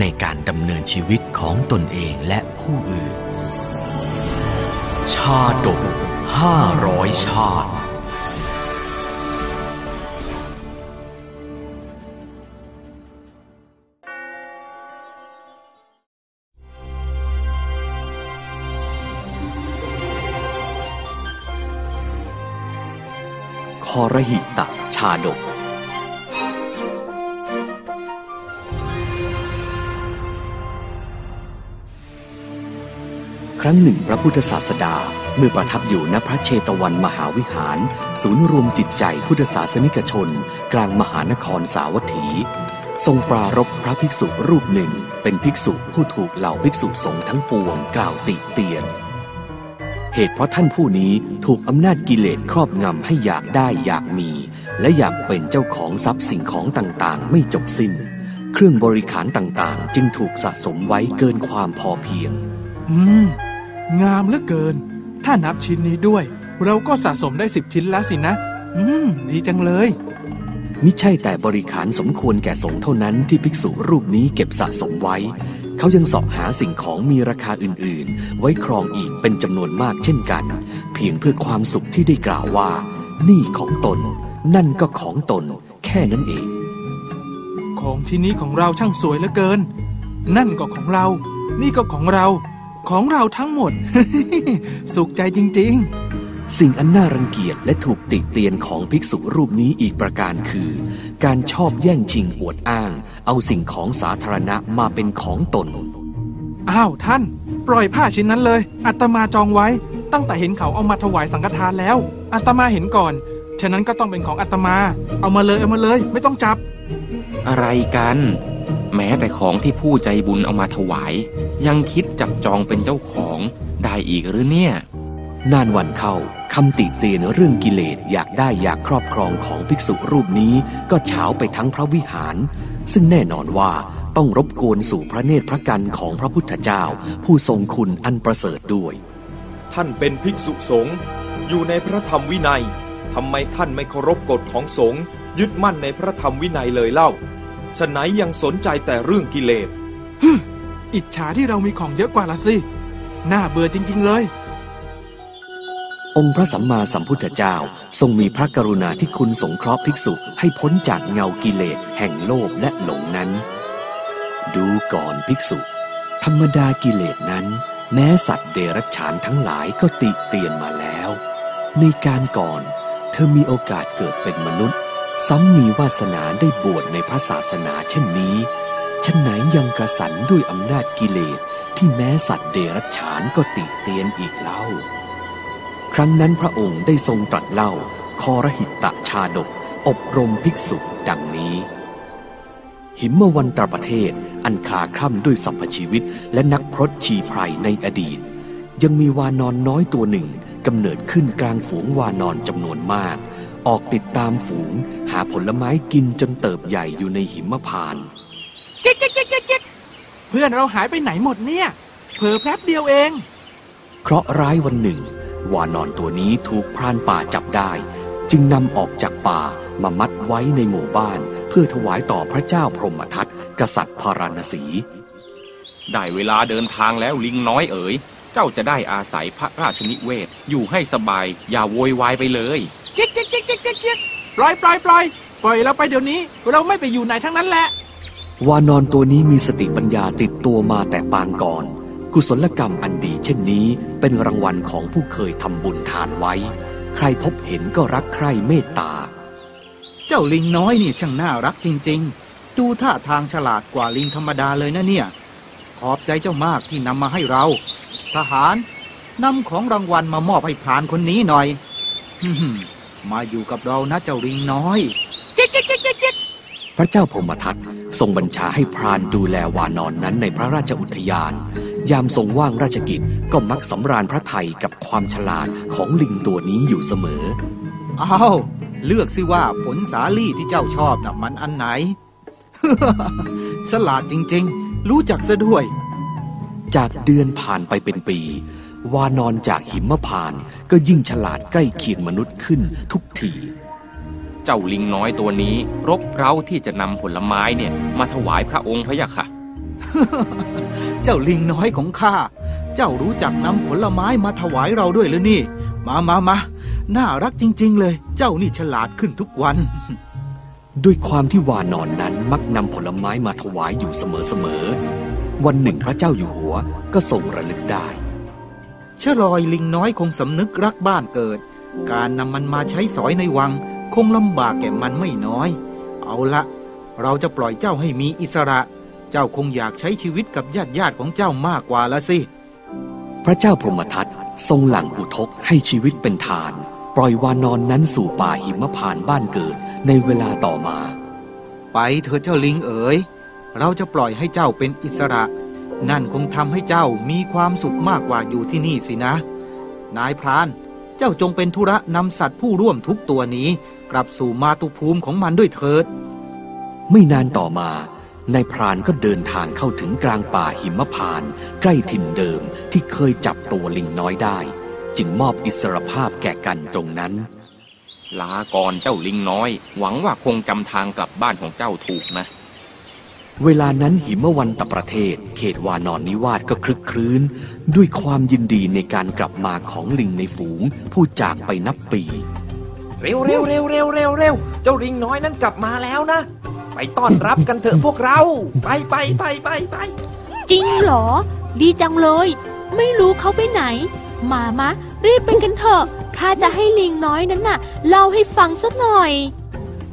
ในการดำเนินชีวิตของตนเองและผู้อื่น ชาดกห้าร้อยชาติ คอรหิตะชาดก ครั้งหนึ่งพระพุทธศาสดาเมื่อประทับอยู่ณพระเชตวันมหาวิหาร ศูนย์รวมจิตใจพุทธศาสนิกชน กลางมหานครสาวัตถี ทรงปรารบพระภิกษุรูปหนึ่ง เป็นภิกษุผู้ถูกเหล่าภิกษุสงฆ์ทั้งปวงกล่าวติเตียน เหตุเพราะท่านผู้นี้ถูกอำนาจกิเลสครอบงำให้อยากได้อยากมี และอยากเป็นเจ้าของทรัพย์สิ่งของต่างๆ ไม่จบสิ้น เครื่องบริขารต่างๆ จึงถูกสะสมไว้เกินความพอเพียง อืม งามเหลือเกิน ถ้านับชิ้นนี้ด้วย เราก็สะสมได้สิบชิ้นแล้วสินะ อืม ดีจังเลย มิใช่แต่บริขารสมควรแก่สงฆ์เท่านั้นที่ภิกษุรูปนี้เก็บสะสมไว้ เขายังเสาะหาสิ่งของมีราคาอื่น ๆ ไว้ครองอีกเป็นจำนวนมากเช่นกัน เพียงเพื่อความสุขที่ได้กล่าวว่า นี่ของตน นั่นก็ของตน แค่นั้นเอง ของชิ้นนี้ของเราช่างสวยเหลือเกิน นั่นก็ของเรา นี่ก็ของเรา ของเราทั้งหมด สุขใจจริงสิ่งอันน่ารังเกียจและถูกติเตียนของภิกษุรูปนี้อีกประการคือ การชอบแย่งชิงอวดอ้าง เอาสิ่งของสาธารณะมาเป็นของตนๆอ้าวท่าน ปล่อยผ้าชิ้นนั้นเลย อัตมาจองไว้ ตั้งแต่เห็นเขาเอามาถวายสังฆทานแล้ว อัตมาเห็นก่อน ฉะนั้นก็ต้องเป็นของอัตมา เอามาเลยเอามาเลย ไม่ต้องจับ อะไรกัน แม้แต่ของที่ผู้ใจบุญเอามาถวาย ยังคิด จับจองเป็นเจ้าของได้อีกหรือเนี่ย นานวันเข้าคำติเตียนเรื่องกิเลสอยากได้อยากครอบครองของภิกษุรูปนี้ก็เฉาไปทั้งพระวิหาร ซึ่งแน่นอนว่าต้องรบกวนสู่พระเนตรพระกันของพระพุทธเจ้า ผู้ทรงคุณอันประเสริฐด้วย ท่านเป็นภิกษุสงฆ์อยู่ในพระธรรมวินัยทำไมท่านไม่เคารพกฎของสงฆ์ยึดมั่นในพระธรรมวินัยเลยเล่าฉะไหนยังสนใจแต่เรื่องกิเลส อิจฉาที่เรามีของเยอะกว่าละสิ น่าเบื่อจริง ๆ เลย องค์พระสัมมาสัมพุทธเจ้าทรงมีพระกรุณาที่คุณสงเคราะห์ภิกษุให้พ้นจากเงากิเลสแห่งโลภและหลงนั้น ดูก่อนภิกษุ ธรรมดากิเลสนั้น แม้สัตว์เดรัจฉานทั้งหลายก็ติเตียนมาแล้ว ในการก่อน เธอมีโอกาสเกิดเป็นมนุษย์ ซ้ำมีวาสนาได้บวชในพระศาสนาเช่นนี้ ฉะไหนยังกระสันด้วยอำนาจกิเลสที่แม้สัตว์เดรัจฉานก็ติเตียนอีกเล่า ครั้งนั้นพระองค์ได้ทรงตรัสเล่าคอรหิตะชาดก อบรมภิกษุดังนี้ หิมวันตรประเทศอันคลาคล่ำด้วยสัมพชีวิตและนักพรตชีไพรในอดีต ยังมีวานอนน้อยตัวหนึ่งกำเนิดขึ้นกลางฝูงวานอนจำนวนมาก ออกติดตามฝูงหาผลไม้กินจนเติบใหญ่อยู่ในหิมพานต์ เจ๊กเจ๊กเจ๊กเจ๊กเจ๊กเพื่อนเราหายไปไหนหมดเนี่ย เผลอแป๊บเดียวเอง เคราะห์ร้ายวันหนึ่ง วานอนตัวนี้ถูกพรานป่าจับได้ จึงนำออกจากป่ามามัดไว้ในหมู่บ้าน เพื่อถวายต่อพระเจ้าพรหมทัตกษัตริย์พาราณสี ได้เวลาเดินทางแล้วลิงน้อยเอ๋ย เจ้าจะได้อาศัยพระราชนิเวศ อยู่ให้สบาย อย่าโวยวายไปเลยเจ๊กเจ๊กเจ๊กเจ๊กเจ๊กเจ๊กปล่อยปล่อยปล่อยปล่อยเราไปเดี๋ยวนี้ เราไม่ไปอยู่ไหนทั้งนั้นแหละ วานอนตัวนี้มีสติปัญญาติดตัวมาแต่ปางก่อน กุศลกรรมอันดีเช่นนี้เป็นรางวัลของผู้เคยทำบุญทานไว้ ใครพบเห็นก็รักใคร่เมตตา เจ้าลิงน้อยนี่ช่างน่ารักจริง ๆ ดูท่าทางฉลาดกว่าลิงธรรมดาเลยนะเนี่ย ขอบใจเจ้ามากที่นำมาให้เรา ทหารนำของรางวัลมามอบให้พรานคนนี้หน่อยฮึ่มๆมาอยู่กับเรานะเจ้าลิงน้อย เจ๊กเจ๊กเจ๊กเจ๊กเจ๊ก พระเจ้าพรหมทัตทรงบัญชาให้พรานดูแลวานอนนั้นในพระราชอุทยาน ยามทรงว่างราชกิจก็มักสำราญพระไทยกับความฉลาดของลิงตัวนี้อยู่เสมอเอาเลือกสิว่าผลสาลี่ที่เจ้าชอบน่ะมันอันไหน ฉลาดจริงๆ รู้จักซะด้วย จากเดือนผ่านไปเป็นปี วานอนจากหิมพานต์ก็ยิ่งฉลาดใกล้เคียงมนุษย์ขึ้นทุกที เจ้าลิงน้อยตัวนี้ รบเร้าที่จะนำผลไม้เนี่ย มาถวายพระองค์พระยะค่ะ เจ้าลิงน้อยของข้า เจ้ารู้จักนำผลไม้มาถวายเราด้วยหรือนี่ มามามาน่ารักจริง ๆ เลย เจ้านี่ฉลาดขึ้นทุกวัน ด้วยความที่วานอนนั้นมักนำผลไม้มาถวายอยู่เสมอๆ วันหนึ่งพระเจ้าอยู่หัวก็ทรงระลึกได้เชอลอยลิงน้อยคงสำนึกรักบ้านเกิด การนำมันมาใช้สอยในวัง คงลำบากแก่มันไม่น้อย เอาละ เราจะปล่อยเจ้าให้มีอิสระ เจ้าคงอยากใช้ชีวิตกับญาติญาติๆของเจ้ามากกว่าละสิ พระเจ้าพรหมทัตทรงหลั่งอุทกให้ชีวิตเป็นทาน ปล่อยวานอนนั้นสู่ป่าหิมพานต์บ้านเกิดในเวลาต่อมา ไปเถอะเจ้าลิงเอ๋ย เราจะปล่อยให้เจ้าเป็นอิสระ นั่นคงทำให้เจ้ามีความสุขมากกว่าอยู่ที่นี่สินะ นายพราน เจ้าจงเป็นธุระนำสัตว์ผู้ร่วมทุกตัวนี้ กลับสู่มาตุภูมิของมันด้วยเถิด ไม่นานต่อมานายพรานก็เดินทางเข้าถึงกลางป่าหิมพานต์ใกล้ถิ่นเดิมที่เคยจับตัวลิงน้อยได้ จึงมอบอิสรภาพแก่กันตรงนั้น ลาก่อนเจ้าลิงน้อย หวังว่าคงจำทางกลับบ้านของเจ้าถูกนะ เวลานั้นหิมวันตประเทศ เขตวานอนนิวาสก็คลึกครื้น ด้วยความยินดีในการกลับมาของลิงในฝูง ผู้จากไปนับปี เร็วเร็วเร็วเร็วเร็วเร็วเจ้าลิงน้อยนั้นกลับมาแล้วนะ ไปต้อนรับกันเถอะพวกเรา ไปไปไปไปไปจริงเหรอ ดีจังเลย ไม่รู้เขาไปไหน มามะ รีบไปกันเถอะข้าจะให้ลิงน้อยนั้นน่ะเล่าให้ฟังสักหน่อย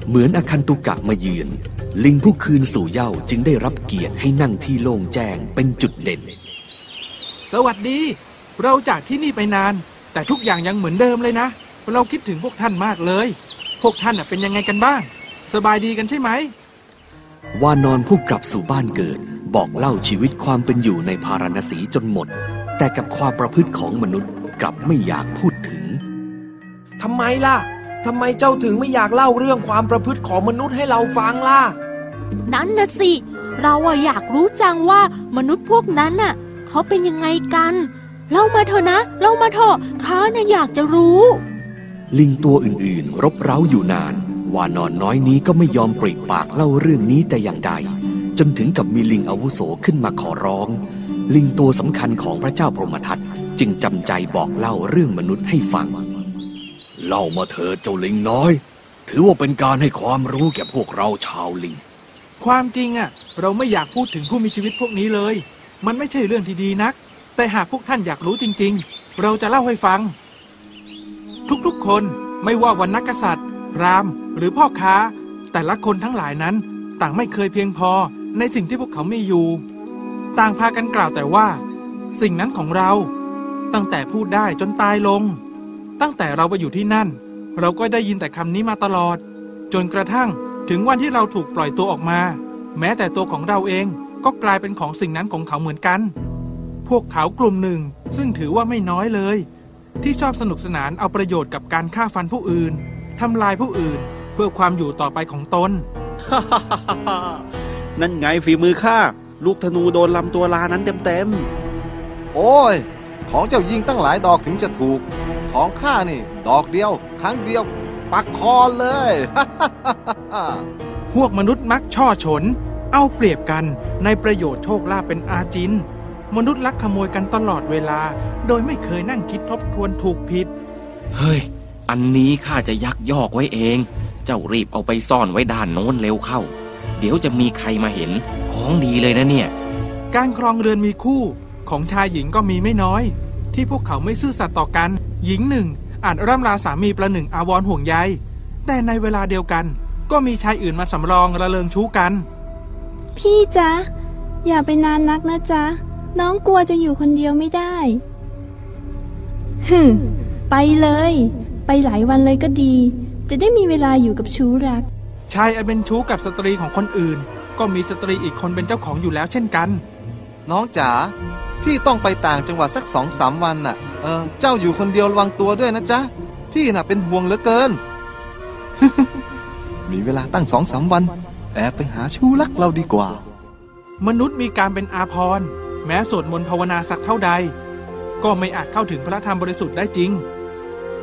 เหมือนอคันตุกะมาเยือน ลิงผู้คืนสู่เหย้าจึงได้รับเกียรติให้นั่งที่โล่งแจ้งเป็นจุดเด่น สวัสดี เราจากที่นี่ไปนาน แต่ทุกอย่างยังเหมือนเดิมเลยนะ เราคิดถึงพวกท่านมากเลย พวกท่านน่ะเป็นยังไงกันบ้าง สบายดีกันใช่ไหมวานอนผู้กลับสู่บ้านเกิด บอกเล่าชีวิตความเป็นอยู่ในพาราณสีจนหมด แต่กับความประพฤติของมนุษย์กลับไม่อยากพูดถึงทำไมล่ะ ทำไมเจ้าถึงไม่อยากเล่าเรื่องความประพฤติของมนุษย์ให้เราฟังล่ะ นั่นนะสิ เราอะอยากรู้จังว่ามนุษย์พวกนั้นน่ะ เขาเป็นยังไงกัน เล่ามาเถอะนะ เล่ามาเถอะข้าน่ะอยากจะรู้ ลิงตัวอื่นๆ รบเร้าอยู่นาน วานอนน้อยนี้ก็ไม่ยอมปริปากเล่าเรื่องนี้แต่อย่างใด จนถึงกับมีลิงอาวุโสขึ้นมาขอร้อง ลิงตัวสำคัญของพระเจ้าพรหมทัตจึงจำใจบอกเล่าเรื่องมนุษย์ให้ฟัง เล่ามาเถิดเจ้าลิงน้อย ถือว่าเป็นการให้ความรู้แก่พวกเราชาวลิง ความจริงอะเราไม่อยากพูดถึงผู้มีชีวิตพวกนี้เลย มันไม่ใช่เรื่องที่ดีนัก แต่หากพวกท่านอยากรู้จริง ๆ เราจะเล่าให้ฟัง ทุกๆคนไม่ว่าวันนักกษัตริย์ พราหมณ์ หรือพ่อค้า แต่ละคนทั้งหลายนั้น ต่างไม่เคยเพียงพอในสิ่งที่พวกเขามีอยู่ ต่างพากันกล่าวแต่ว่า สิ่งนั้นของเรา ตั้งแต่พูดได้จนตายลง ตั้งแต่เราไปอยู่ที่นั่น เราก็ได้ยินแต่คำนี้มาตลอด จนกระทั่งถึงวันที่เราถูกปล่อยตัวออกมา แม้แต่ตัวของเราเองก็กลายเป็นของสิ่งนั้นของเขาเหมือนกัน พวกเขากลุ่มหนึ่งซึ่งถือว่าไม่น้อยเลย ที่ชอบสนุกสนานเอาประโยชน์กับการฆ่าฟันผู้อื่นทำลายผู้อื่น เพื่อความอยู่ต่อไปของตน นั่นไงฝีมือข้าลูกธนูโดนลำตัวลานั้นเต็มโอ้ย ของเจ้ายิงตั้งหลายดอกถึงจะถูก ของข้านี่ ดอกเดียว ครั้งเดียว ปักคอเลย พวกมนุษย์มักช่อฉน เอาเปรียบกันในประโยชน์โชคลาภเป็นอาจิน มนุษย์ลักขโมยกันตลอดเวลา โดยไม่เคยนั่งคิดทบทวนถูกผิด เฮ้ย อันนี้ข้าจะยักยอกไว้เอง เจ้ารีบเอาไปซ่อนไว้ด้านโน้นเร็วเข้า เดี๋ยวจะมีใครมาเห็น ของดีเลยนะเนี่ย การครองเรือนมีคู่ของชายหญิงก็มีไม่น้อย ที่พวกเขาไม่ซื่อสัตย์ต่อกัน หญิงหนึ่งอาจร่ำลาสามีประหนึ่งอาวรณ์ห่วงใยแต่ในเวลาเดียวกัน ก็มีชายอื่นมาสำรองระเริงชู้กัน พี่จ๊ะ อย่าไปนานนักนะจ๊ะ น้องกลัวจะอยู่คนเดียวไม่ได้ฮึมไปเลย ไปหลายวันเลยก็ดี จะได้มีเวลาอยู่กับชู้รัก ชายอันเป็นชู้กับสตรีของคนอื่น ก็มีสตรีอีกคนเป็นเจ้าของอยู่แล้วเช่นกัน น้องจ๋า พี่ต้องไปต่างจังหวัดสักสองสามวันน่ะ เออ เจ้าอยู่คนเดียวระวังตัวด้วยนะจ๊ะ พี่น่ะเป็นห่วงเหลือเกิน มีเวลาตั้งสองสามวัน แอบไปหาชู้รักเราดีกว่า มนุษย์มีการเป็นอาภรณ์แม้สวดมนต์ภาวนาสักเท่าใด ก็ไม่อาจเข้าถึงพระธรรมบริสุทธิ์ได้จริง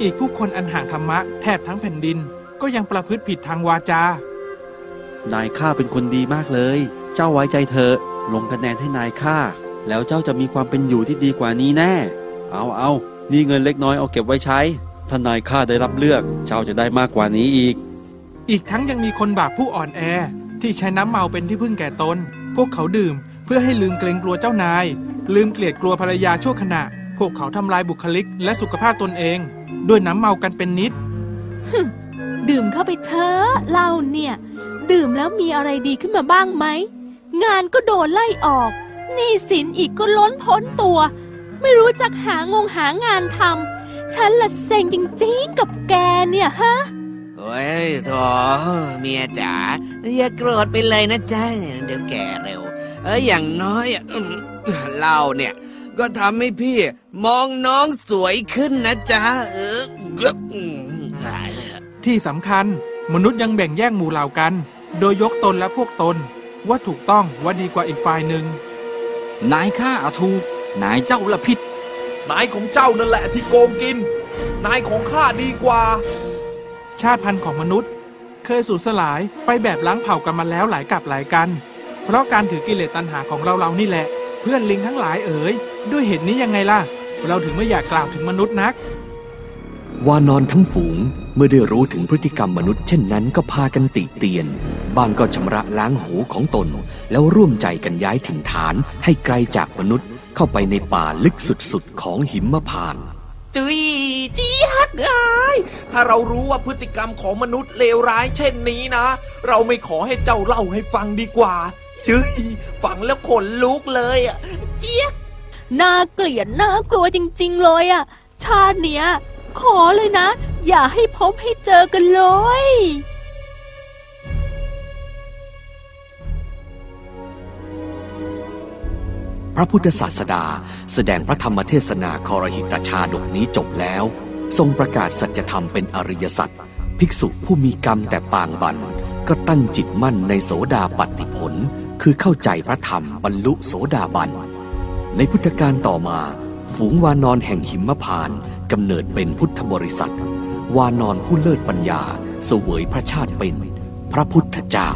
อีกผู้คนอันห่างธรรมะแทบทั้งแผ่นดิน ก็ยังประพฤติผิดทางวาจา นายข้าเป็นคนดีมากเลย เจ้าไว้ใจเถอะลงคะแนนให้นายข้า แล้วเจ้าจะมีความเป็นอยู่ที่ดีกว่านี้แน่ เอาเอานี่เงินเล็กน้อยเอาเก็บไว้ใช้ถ้านายข้าได้รับเลือก เจ้าจะได้มากกว่านี้อีก อีกทั้งยังมีคนบาปผู้อ่อนแอ ที่ใช้น้ำเมาเป็นที่พึ่งแก่ตน พวกเขาดื่มเพื่อให้ลืมเกรงกลัวเจ้านาย ลืมเกลียดกลัวภรรยาชั่วขณะ พวกเขาทำลายบุคลิกและสุขภาพตนเอง ด้วยน้ำเมากันเป็นนิด ดื่มเข้าไปเถอะเหล้าเนี่ย ดื่มแล้วมีอะไรดีขึ้นมาบ้างไหม งานก็โดนไล่ออก หนี้สินอีกก็ล้นพ้นตัว ไม่รู้จักหางงหางานทำฉันละเซ็งจริงๆกับแกเนี่ยฮะโอ้ยโถเมียจ๋าอย่าโกรธไปเลยนะจ๊ะเดี๋ยวแก่เร็ว เอ้ยอย่างน้อยอะอืมเหล้าเนี่ย ก็ทำให้พี่มองน้องสวยขึ้นนะจ๊ะเอออืมตายแล้วที่สำคัญมนุษย์ยังแบ่งแยกหมู่เหล่ากัน โดยยกตนและพวกตน ว่าถูกต้องว่าดีกว่าอีกฝ่ายหนึ่ง นายข้าอาถูก นายเจ้าละผิด นายของเจ้านั่นแหละที่โกงกิน นายของข้าดีกว่า ชาติพันธุ์ของมนุษย์ เคยสูญสลายไปแบบล้างเผ่ากันมาแล้วหลายกับหลายกัน เพราะการถือกิเลสตัณหาของเราเราๆนี่แหละ เพื่อนลิงทั้งหลายเอ๋ยด้วยเหตุนี้ยังไงล่ะ เราถึงไม่อยากกล่าวถึงมนุษย์นัก วานอนทั้งฝูงเมื่อได้รู้ถึงพฤติกรรมมนุษย์เช่นนั้นก็พากันติเตียน บางก็ชำระล้างหูของตน แล้วร่วมใจกันย้ายถิ่นฐานให้ไกลจากมนุษย์เข้าไปในป่าลึกสุดๆของหิมพานต์จุยจี้ฮักอายถ้าเรารู้ว่าพฤติกรรมของมนุษย์เลวร้ายเช่นนี้นะ เราไม่ขอให้เจ้าเล่าให้ฟังดีกว่าจุยฟังแล้วขนลุกเลยอะเจี๊ยกน่าเกลียดน่ากลัวจริง ๆ เลยอะชาติเนี้ย ขอเลยนะ อย่าให้พบให้เจอกันเลยพระพุทธศาสดาแสดงพระธรรมเทศนาคอรหิตชาดกนี้จบแล้ว ทรงประกาศสัจธรรมเป็นอริยสัจภิกษุผู้มีกรรมแต่ปางบันก็ตั้งจิตมั่นในโสดาปัตติผล คือเข้าใจพระธรรมบรรลุโสดาบัน ในพุทธกาลต่อมา ฝูงวานอนแห่งหิมพาน กำเนิดเป็นพุทธบริษัท วานอนผู้เลิศปัญญา เสวยพระชาติเป็น พระพุทธเจ้า